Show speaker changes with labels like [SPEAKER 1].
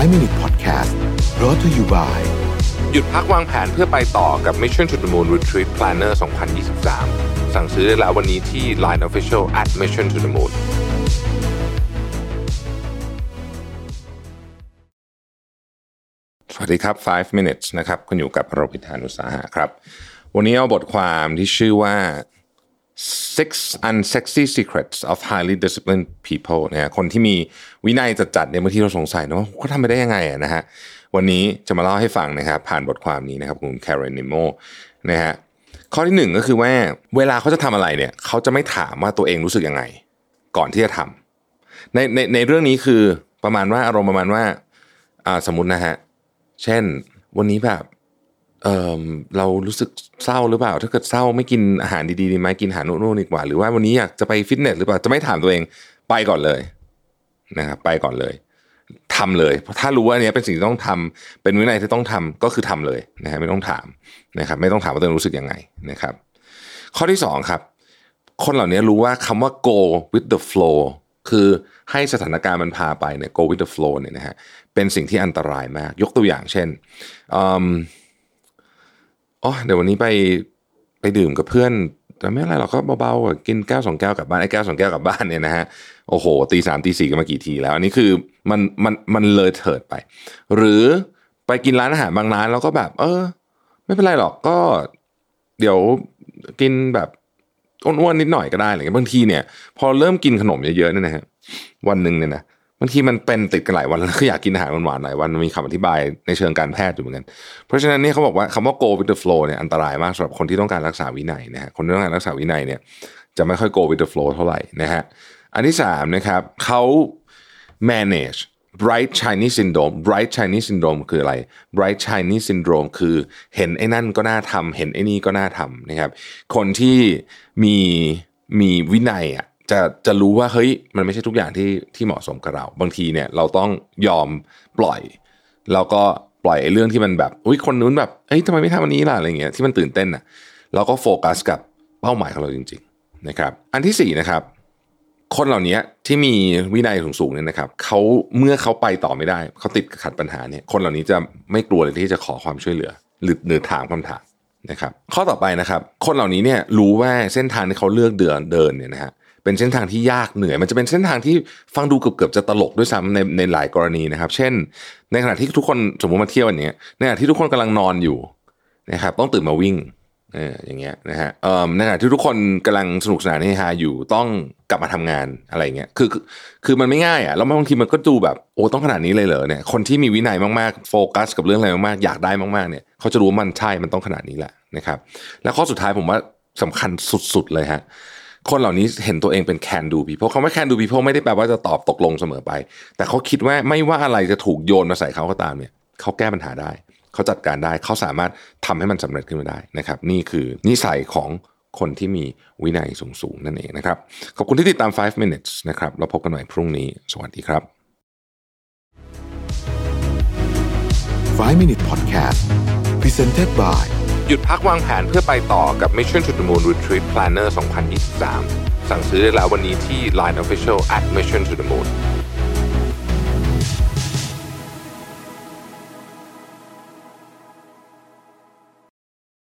[SPEAKER 1] 5 Minute Podcast brought to you by
[SPEAKER 2] หยุดพักวางแผนเพื่อไปต่อกับ Mission to the Moon Retreat Planner 2023 สั่งซื้อได้แล้ววันนี้ที่ Line Official at Mission to the Moon สวัสดีครับ 5 minutes นะครับ คุณอยู่กับโรบิทานุสาหะครับ วันนี้เอาบทความที่ชื่อว่า six unsexy secrets of highly disciplined people เนะฮะคนที่มีวินัยจัดๆเนี่ยบางทีเราสงสัยนะว่าเขาทำไปได้ยังไงอะนะฮะวันนี้จะมาเล่าให้ฟังนะครับผ่านบทความนี้นะครับคุณแคเรนนิโมนะฮะข้อที่หนึ่งก็คือว่าเวลาเขาจะทำอะไรเนี่ยเขาจะไม่ถามว่าตัวเองรู้สึกยังไง ก่อนที่จะทำในในในเรื่องนี้คือประมาณว่าอารมณ์ประมาณว่าอ่าสมมตินะฮะเช่นวันนี้แบบ เออเรารู้สึกเศร้าหรือเปล่า ถ้าเกิดเศร้าไม่กินอาหารดีๆดีไหมกินอาหารนู่นๆดีกว่า หรือว่าวันนี้อยากจะไปฟิตเนสหรือเปล่าจะไม่ถามตัวเองไปก่อนเลยนะครับไปก่อนเลยทำเลยเพราะถ้ารู้ว่าเนี้ยเป็นสิ่งที่ต้องทำเป็นวินัยที่ต้องทำก็คือทำเลยนะฮะไม่ต้องถามนะครับ ไม่ต้องถามว่าตัวเองรู้สึกยังไงนะครับ ข้อที่สองครับคนเหล่านี้รู้ว่าคำว่า go with the flow คือให้สถานการณ์มันพาไปเนี่ย go with the flow เนี่ยนะฮะเป็นสิ่งที่อันตรายมาก ยกตัวอย่างเช่น อ๋อเดี๋ยววันนี้ไปไปดื่มกับเพื่อนแต่ไม่อะไรเราก็เบาๆกินแก้วสองแก้วกลับบ้านไอ้แก้วสองแก้วกลับบ้านเนี่ยนะฮะโอ้โหตีสามตีสี่กันมากี่ทีแล้ว อันนี้คือมันมันมันเลยเถิดไป หรือไปกินร้านอาหารบางร้านแล้วก็แบบ เออ ไม่เป็นไรหรอกก็ เดี๋ยวกินแบบอ้วนๆนิดหน่อยก็ได้อะไรเงี้ยบางทีเนี่ย พอเริ่มกินขนมเยอะๆเนี่ยนะฮะวันหนึ่งเนี่ยนะ บางทีมันเป็นติดกันหลายวันแล้วก็อยากกินอาหารหวานๆหลายวันมันมีคำอธิบายในเชิงการแพทย์อยู่เหมือนกัน เพราะฉะนั้นนี่เขาบอกว่าคำว่า go with the flow เนี่ยอันตรายมากสำหรับคนที่ต้องการรักษาวินัยนะฮะคนที่ต้องการรักษาวินัยเนี่ยจะไม่ค่อย go with the flow เท่าไหร่นะฮะอันที่สามนะครับเขา manage bright Chinese syndrome bright Chinese syndrome คืออะไร bright Chinese syndrome คือเห็นไอ้นั่นก็น่าทำเห็นไอ้นี่ก็น่าทำนะครับ คนที่มีมีวินัยอะ จะจะรู้ว่าเฮ้ยมันไม่ใช่ทุกอย่างที่ที่เหมาะสมกับเรา บางทีเนี่ยเราต้องยอมปล่อย แล้วก็ปล่อยไอ้เรื่องที่มันแบบอุ้ยคนนู้นแบบเอ้ยทำไมไม่ทำอันนี้ล่ะอะไรเงี้ยที่มันตื่นเต้นอะเราก็โฟกัสกับเป้าหมายของเราจริง ๆ นะครับ อันที่สี่นะครับ คนเหล่านี้ที่มีวินัยสูงๆเนี่ยนะครับเขาเมื่อเขาไปต่อไม่ได้เขาติดขัดปัญหาเนี่ยคนเหล่านี้จะไม่กลัวเลยที่จะขอความช่วยเหลือ หรือหรือถามคำถามนะครับ ข้อต่อไปนะครับ คนเหล่านี้เนี่ยรู้ว่าเส้นทางที่เขาเลือกเดินเดินเนี่ยนะฮะ เป็นเส้นทางที่ยากเหนื่อย มันจะเป็นเส้นทางที่ฟังดูเกือบๆจะตลกด้วยซ้ำในในหลายกรณีนะครับ เช่น ในขณะที่ทุกคนสมมติมาเที่ยววันนี้ในขณะที่ทุกคนกำลังนอนอยู่นะครับต้องตื่นมาวิ่งเอออย่างเงี้ยนะฮะเอ่อในขณะที่ทุกคนกำลังสนุกสนานเฮฮาอยู่ต้องกลับมาทำงานอะไรเงี้ยคือคือคือมันไม่ง่ายอะแล้วบางทีมันก็ดูแบบโอ้ต้องขนาดนี้เลยเหรอเนี่ยคนที่มีวินัยมากๆโฟกัส กับเรื่องอะไรมากๆอยากได้มากๆเนี่ยเขาจะรู้ว่ามันใช่มันต้องขนาดนี้แหละนะครับ แล้วข้อสุดท้ายผมว่าสำคัญสุดๆเลยฮะ คนเหล่านี้เห็นตัวเองเป็น can do people เขาไม่ can do people ไม่ได้แปลว่าจะตอบตกลงเสมอไป แต่เขาคิดว่าไม่ว่าอะไรจะถูกโยนมาใส่เขาก็ตามเนี่ยเขาแก้ปัญหาได้ เขาจัดการได้เขาสามารถทำให้มันสำเร็จขึ้นมาได้นะครับ นี่คือนิสัยของคนที่มีวินัยสูงๆ นั่นเองนะครับ ขอบคุณที่ติดตาม 5 minutes นะครับ เราพบกันใหม่พรุ่งนี้ สวัสดีครับ
[SPEAKER 1] 5 Minute Podcast presented by
[SPEAKER 2] หยุดพักวางแผนเพื่อไปต่อกับ Mission to the Moon Retreat Planner 2023 สั่งซื้อได้แล้ววันนี้ที่ Line Official at Mission to the Moon